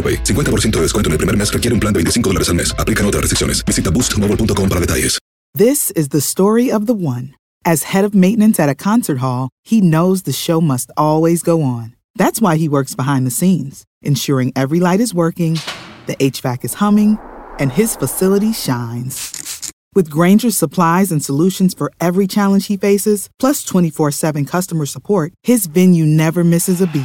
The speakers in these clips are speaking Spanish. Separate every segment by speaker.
Speaker 1: AroPay. 50% de descuento en el primer mes requiere un plan de 25 dólares al mes. Aplican otras restricciones. Visita boostmobile.com para detalles.
Speaker 2: This is the story of the one. As head of maintenance at a concert hall, he knows the show must always go on. That's why he works behind the scenes, ensuring every light is working, the HVAC is humming, and his facility shines. With Granger's supplies and solutions for every challenge he faces, plus 24 7 customer support, his venue never misses a beat.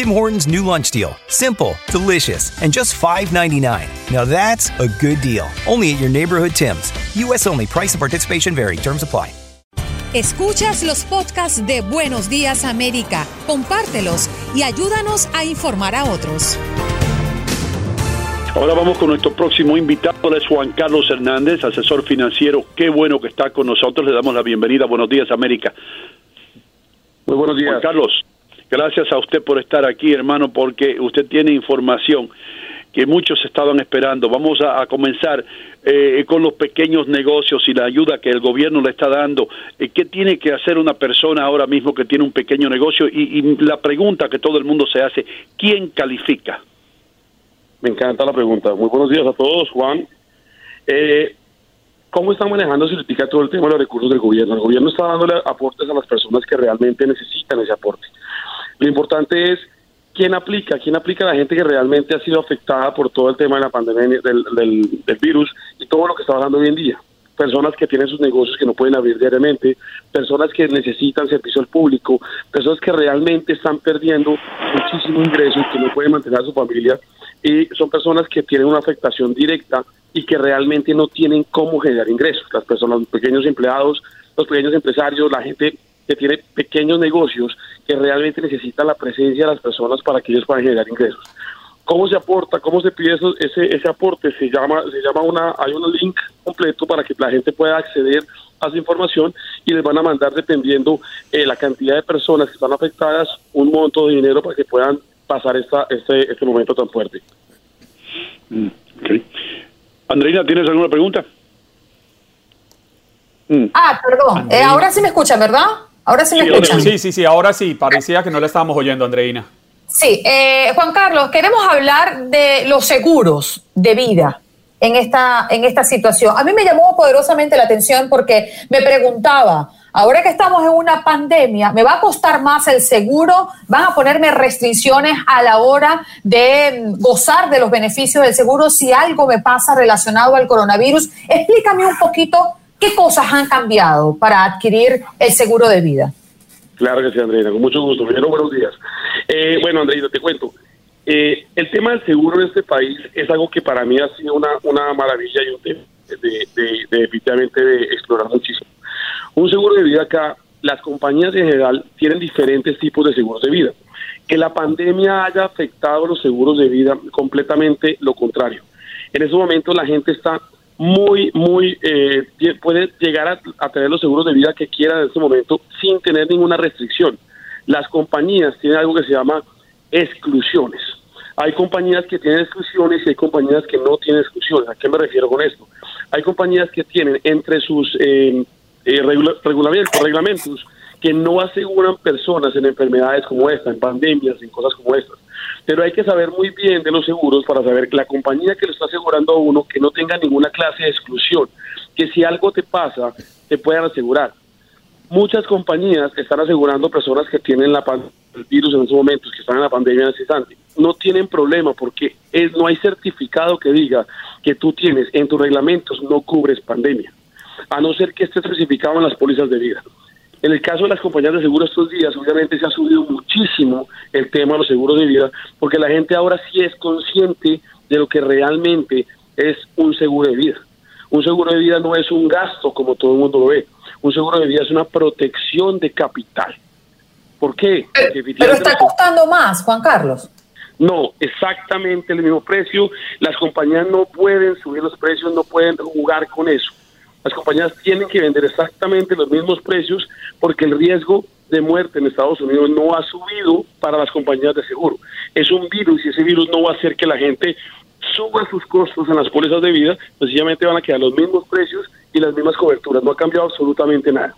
Speaker 3: Tim Hortons' new lunch deal. Simple, delicious, and just $5.99. Now that's a good deal. Only at your neighborhood Tim's. U.S. only. Price and participation vary. Terms apply.
Speaker 4: Escuchas los podcasts de Buenos Días América, compártelos y ayúdanos a informar a otros.
Speaker 5: Ahora vamos con nuestro próximo invitado, es Juan Carlos Hernández, asesor financiero. Qué bueno que está con nosotros. Le damos la bienvenida. Buenos días, América.
Speaker 6: Muy buenos días.
Speaker 5: Juan Carlos, gracias a usted por estar aquí, hermano, porque usted tiene información que muchos estaban esperando. Vamos a, comenzar eh, con los pequeños negocios y la ayuda que el gobierno le está dando. Eh, ¿Qué tiene que hacer una persona ahora mismo que tiene un pequeño negocio? Y, la pregunta que todo el mundo se hace, ¿quién califica?
Speaker 6: Me encanta la pregunta. Muy buenos días a todos, Juan. Eh, ¿Cómo están manejando se explica todo el tema de los recursos del gobierno? El gobierno está dándole aportes a las personas que realmente necesitan ese aporte. Lo importante es quién aplica, quién aplica a la gente que realmente ha sido afectada por todo el tema de la pandemia del, del, virus y todo lo que está pasando hoy en día. Personas que tienen sus negocios que no pueden abrir diariamente, personas que necesitan servicio al público, personas que realmente están perdiendo muchísimo ingreso y que no pueden mantener a su familia y son personas que tienen una afectación directa y que realmente no tienen cómo generar ingresos. Las personas, los pequeños empleados, los pequeños empresarios, la gente que tiene pequeños negocios que realmente necesita la presencia de las personas para que ellos puedan generar ingresos. ¿Cómo se aporta? ¿Cómo se pide eso, ese, ese aporte? Se llama, se llama una, hay un link completo para que la gente pueda acceder a esa información y les van a mandar, dependiendo eh, la cantidad de personas que están afectadas, un monto de dinero para que puedan pasar esta, este, este momento tan fuerte.
Speaker 5: Mm, okay. Andreina, ¿tienes alguna pregunta?
Speaker 7: Mm. Ah, perdón. Eh, ahora sí me escuchan, ¿verdad? Ahora sí me
Speaker 8: sí,
Speaker 7: escuchan.
Speaker 8: Sí, sí, sí, ahora sí. Parecía que no la estábamos oyendo, Andreina.
Speaker 7: Sí, eh, Juan Carlos, queremos hablar de los seguros de vida en esta, en esta situación. A mí me llamó poderosamente la atención porque me preguntaba, ahora que estamos en una pandemia, ¿me va a costar más el seguro? ¿Van a ponerme restricciones a la hora de gozar de los beneficios del seguro si algo me pasa relacionado al coronavirus? Explícame un poquito qué cosas han cambiado para adquirir el seguro de vida.
Speaker 6: Claro que sí, Andreina, con mucho gusto. Primero, buenos días. Eh, bueno, Andreina, te cuento. Eh, el tema del seguro en este país es algo que para mí ha sido una, una maravilla y un tema de, de, de, efectivamente de explorar muchísimo. Un seguro de vida acá, las compañías en general tienen diferentes tipos de seguros de vida. Que la pandemia haya afectado los seguros de vida completamente lo contrario. En ese momento la gente está muy, muy, eh, puede llegar a, tener los seguros de vida que quiera en este momento sin tener ninguna restricción. Las compañías tienen algo que se llama exclusiones. Hay compañías que tienen exclusiones y hay compañías que no tienen exclusiones. ¿A qué me refiero con esto? Hay compañías que tienen entre sus eh, eh, regulamientos, reglamentos que no aseguran personas en enfermedades como esta, en pandemias, en cosas como estas. Pero hay que saber muy bien de los seguros para saber que la compañía que lo está asegurando a uno que no tenga ninguna clase de exclusión, que si algo te pasa, te puedan asegurar. Muchas compañías están asegurando personas que tienen la el virus en esos momentos, que están en la pandemia necesitante, no tienen problema porque no hay certificado que diga que tú tienes en tus reglamentos no cubres pandemia, a no ser que esté especificado en las pólizas de vida. En el caso de las compañías de seguros estos días, obviamente se ha subido muchísimo el tema de los seguros de vida, porque la gente ahora sí es consciente de lo que realmente es un seguro de vida. Un seguro de vida no es un gasto como todo el mundo lo ve. Un seguro de vida es una protección de capital. ¿Por qué?
Speaker 7: pero está costando más, Juan Carlos.
Speaker 6: No, exactamente el mismo precio. Las compañías no pueden subir los precios, no pueden jugar con eso. Las compañías tienen que vender exactamente los mismos precios porque el riesgo de muerte en Estados Unidos no ha subido para las compañías de seguro. Es un virus y ese virus no va a hacer que la gente suba sus costos en las pólizas de vida, sencillamente van a quedar los mismos precios y las mismas coberturas. No ha cambiado absolutamente nada.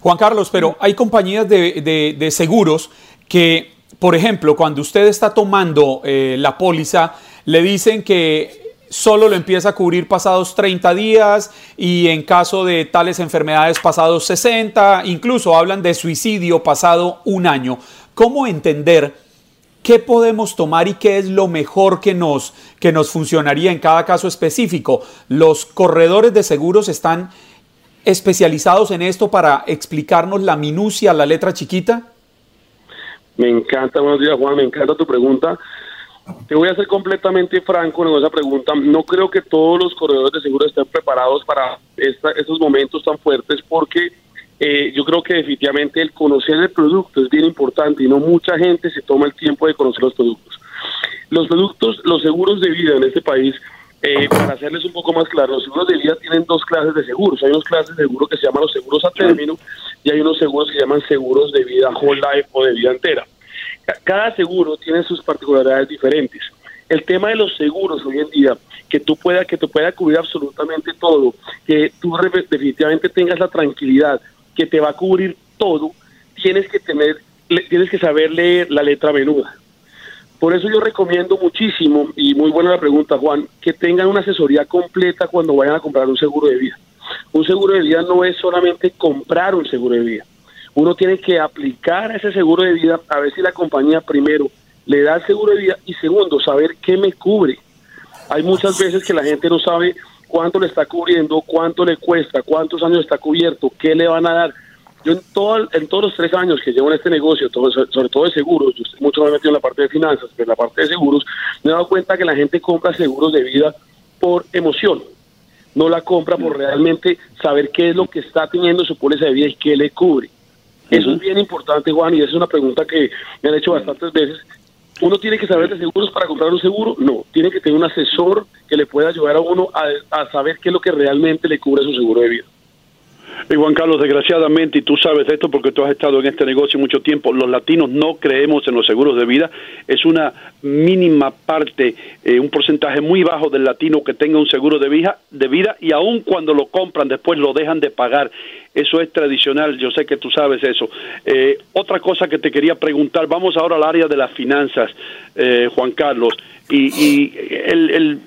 Speaker 8: Juan Carlos, pero hay compañías de, seguros que, por ejemplo, cuando usted está tomando eh, la póliza, le dicen que solo lo empieza a cubrir pasados 30 días y en caso de tales enfermedades pasados 60, incluso hablan de suicidio pasado un año. ¿Cómo entender qué podemos tomar y qué es lo mejor que nos, que nos funcionaría en cada caso específico? Los corredores de seguros están especializados en esto para explicarnos la minucia, la letra chiquita.
Speaker 6: Me encanta, buenos días Juan, me encanta tu pregunta te voy a ser completamente franco en esa pregunta. No creo que todos los corredores de seguro estén preparados para estos momentos tan fuertes porque eh, yo creo que definitivamente el conocer el producto es bien importante y no mucha gente se toma el tiempo de conocer los productos. Los productos, los seguros de vida en este país, eh, para hacerles un poco más claro, los seguros de vida tienen dos clases de seguros. Hay unos clases de seguros que se llaman los seguros a término y hay unos seguros que se llaman seguros de vida whole life o de vida entera. Cada seguro tiene sus particularidades diferentes. El tema de los seguros hoy en día, que tú puedas que te pueda cubrir absolutamente todo, que tú definitivamente tengas la tranquilidad que te va a cubrir todo, tienes que tener, tienes que saber leer la letra menuda. Por eso yo recomiendo muchísimo, y muy buena la pregunta, Juan, que tengan una asesoría completa cuando vayan a comprar un seguro de vida. Un seguro de vida no es solamente comprar un seguro de vida uno tiene que aplicar ese seguro de vida a ver si la compañía primero le da el seguro de vida y segundo, saber qué me cubre. Hay muchas veces que la gente no sabe cuánto le está cubriendo, cuánto le cuesta, cuántos años está cubierto, qué le van a dar. Yo en, todo, en todos los tres años que llevo en este negocio, sobre todo de seguros, yo mucho más metido en la parte de finanzas, pero en la parte de seguros, me he dado cuenta que la gente compra seguros de vida por emoción. No la compra por realmente saber qué es lo que está teniendo su póliza de vida y qué le cubre. Eso es bien importante, Juan, y es una pregunta que me han hecho bastantes veces. ¿Uno tiene que saber de seguros para comprar un seguro? No, tiene que tener un asesor que le pueda ayudar a uno a, saber qué es lo que realmente le cubre su seguro de vida.
Speaker 5: Y Juan Carlos, desgraciadamente, y tú sabes esto porque tú has estado en este negocio mucho tiempo, los latinos no creemos en los seguros de vida. Es una mínima parte, eh, un porcentaje muy bajo del latino que tenga un seguro de vida, de vida y aun cuando lo compran después lo dejan de pagar. Eso es tradicional, yo sé que tú sabes eso. Eh, otra cosa que te quería preguntar, vamos ahora al área de las finanzas, eh, Juan Carlos, y,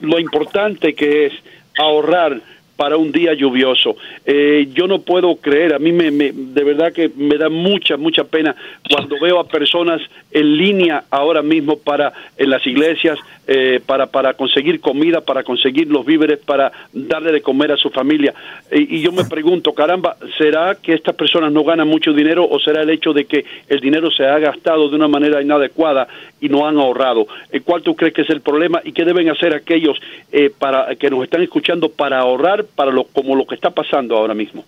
Speaker 5: lo importante que es ahorrar para un día lluvioso. Eh, yo no puedo creer, a mí me, de verdad que me da mucha, mucha pena cuando veo a personas en línea ahora mismo para en las iglesias eh, para, para conseguir comida, para conseguir los víveres, para darle de comer a su familia. Y, yo me pregunto, caramba, ¿será que estas personas no ganan mucho dinero o será el hecho de que el dinero se ha gastado de una manera inadecuada y no han ahorrado? Eh, ¿Cuál tú crees que es el problema y qué deben hacer aquellos eh, para que nos están escuchando para ahorrar para lo como lo que está pasando ahora mismo?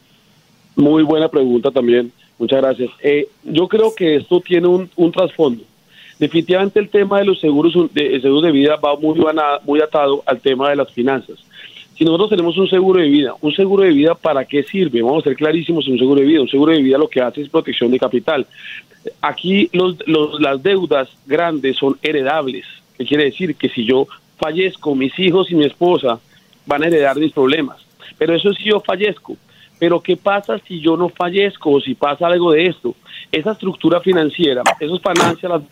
Speaker 6: Muy buena pregunta también. Muchas gracias. yo creo que esto tiene un, trasfondo Definitivamente el tema de los seguros de, de vida va muy, muy atado al tema de las finanzas. Si nosotros tenemos un seguro de vida, un seguro de vida para qué sirve? Vamos a ser clarísimos un seguro de vida. Un seguro de vida lo que hace es protección de capital. Aquí los, las deudas grandes son heredables. ¿Qué quiere decir? Que si yo fallezco, mis hijos y mi esposa van a heredar mis problemas. Pero eso es si yo fallezco. pero ¿qué pasa si yo no fallezco o si pasa algo de esto? Esa estructura financiera, esos financial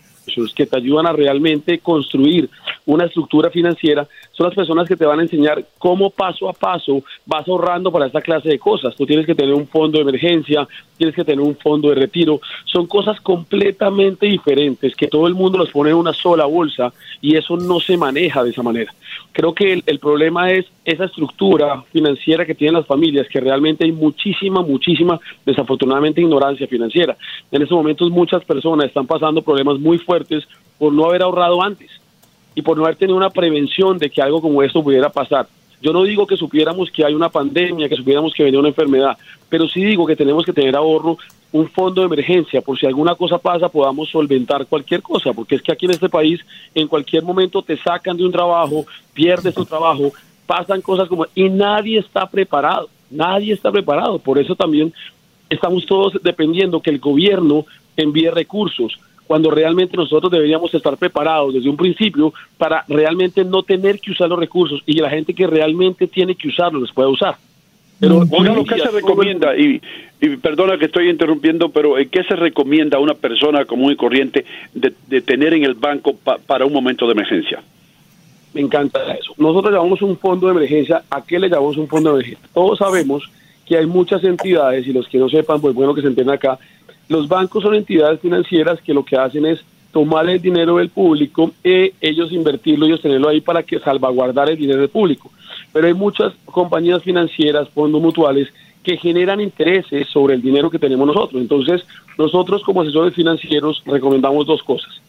Speaker 6: que te ayudan a realmente construir una estructura financiera, son las personas que te van a enseñar cómo paso a paso vas ahorrando para esta clase de cosas. Tú tienes que tener un fondo de emergencia, tienes que tener un fondo de retiro. Son cosas completamente diferentes que todo el mundo los pone en una sola bolsa y eso no se maneja de esa manera. Creo que el, el problema es esa estructura financiera que tienen las familias, que realmente hay muchísima, muchísima, desafortunadamente, ignorancia financiera. En estos momentos muchas personas están pasando problemas muy fuertes por no haber ahorrado antes y por no haber tenido una prevención de que algo como esto pudiera pasar. Yo no digo que supiéramos que hay una pandemia, que supiéramos que venía una enfermedad, pero sí digo que tenemos que tener ahorro, un fondo de emergencia, por si alguna cosa pasa podamos solventar cualquier cosa, porque es que aquí en este país en cualquier momento te sacan de un trabajo, pierdes tu trabajo, pasan cosas como... y nadie está preparado, nadie está preparado, por eso también estamos todos dependiendo que el gobierno envíe recursos cuando realmente nosotros deberíamos estar preparados desde un principio para realmente no tener que usar los recursos y la gente que realmente tiene que usarlos los pueda usar.
Speaker 5: Pero, ¿qué se recomienda? Y, perdona que estoy interrumpiendo, pero eh, ¿qué se recomienda a una persona común y corriente de, tener en el banco para un momento de emergencia?
Speaker 6: Me encanta eso. Nosotros llamamos un fondo de emergencia. ¿A qué le llamamos un fondo de emergencia? Todos sabemos que hay muchas entidades, y los que no sepan, pues bueno que se entienda acá, los bancos son entidades financieras que lo que hacen es tomar el dinero del público e ellos invertirlo, ellos tenerlo ahí para que salvaguardar el dinero del público. Pero hay muchas compañías financieras, fondos mutuales, que generan intereses sobre el dinero que tenemos nosotros. Entonces, nosotros como asesores financieros recomendamos dos cosas.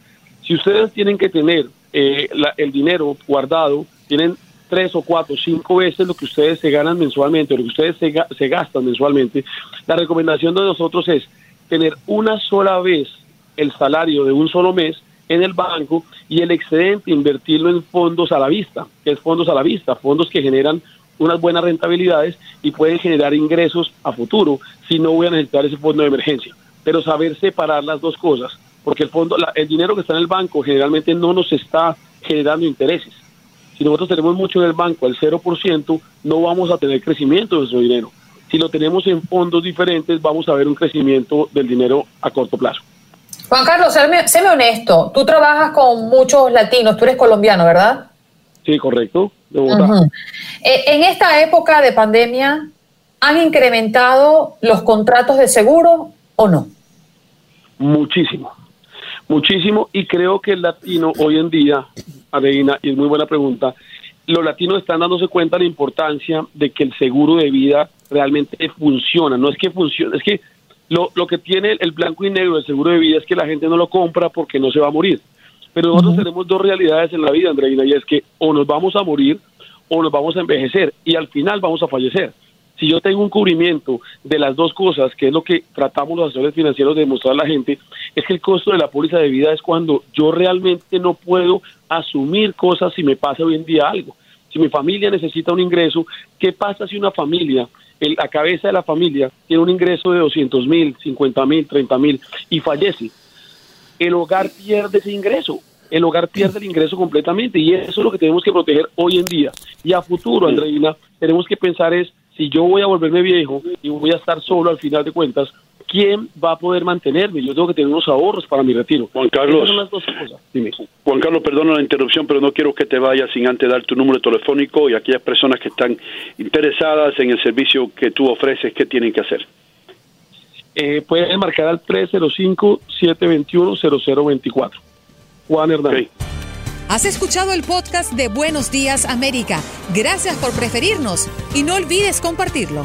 Speaker 6: Si ustedes tienen que tener eh, el dinero guardado, tienen tres o cuatro, cinco veces lo que ustedes se ganan mensualmente o lo que ustedes se gastan mensualmente, la recomendación de nosotros es tener una sola vez el salario de un solo mes en el banco y el excedente invertirlo en fondos a la vista, que es fondos a la vista, fondos que generan unas buenas rentabilidades y pueden generar ingresos a futuro si no voy a necesitar ese fondo de emergencia. Pero saber separar las dos cosas, porque el fondo, el dinero que está en el banco generalmente no nos está generando intereses. Si nosotros tenemos mucho en el banco al 0%, no vamos a tener crecimiento de nuestro dinero. Si lo tenemos en fondos diferentes, vamos a ver un crecimiento del dinero a corto plazo.
Speaker 7: Juan Carlos, séme, honesto, tú trabajas con muchos latinos, tú eres colombiano, ¿verdad?
Speaker 6: Sí, correcto.
Speaker 7: Eh, en esta época de pandemia, ¿han incrementado los contratos de seguro o no?
Speaker 6: Muchísimo, muchísimo. Y creo que el latino hoy en día, Areina, y es muy buena pregunta, los latinos están dándose cuenta de la importancia de que el seguro de vida realmente funciona. No es que funcione, es que lo, lo que tiene el blanco y negro del seguro de vida es que la gente no lo compra porque no se va a morir. Pero nosotros tenemos dos realidades en la vida, Andreina, y es que o nos vamos a morir o nos vamos a envejecer y al final vamos a fallecer. Si yo tengo un cubrimiento de las dos cosas, que es lo que tratamos los asesores financieros de demostrar a la gente, es que el costo de la póliza de vida es cuando yo realmente no puedo asumir cosas si me pasa hoy en día algo. Si mi familia necesita un ingreso, ¿qué pasa si una familia la cabeza de la familia tiene un ingreso de 200 mil, 50 mil, 30 mil y fallece, el hogar pierde ese ingreso. El hogar pierde el ingreso completamente y eso es lo que tenemos que proteger hoy en día. Y a futuro, Andreina, tenemos que pensar es, si yo voy a volverme viejo y voy a estar solo al final de cuentas, ¿quién va a poder mantenerme? Yo tengo que tener unos ahorros para mi retiro.
Speaker 5: Juan Carlos, Juan Carlos, perdona la interrupción, pero no quiero que te vayas sin antes dar tu número telefónico y aquellas personas que están interesadas en el servicio que tú ofreces, ¿qué tienen que hacer?
Speaker 6: Eh, pueden marcar al 305-721-0024. Juan Hernández.
Speaker 4: Has escuchado el podcast de Buenos Días América. Gracias por preferirnos y no olvides compartirlo.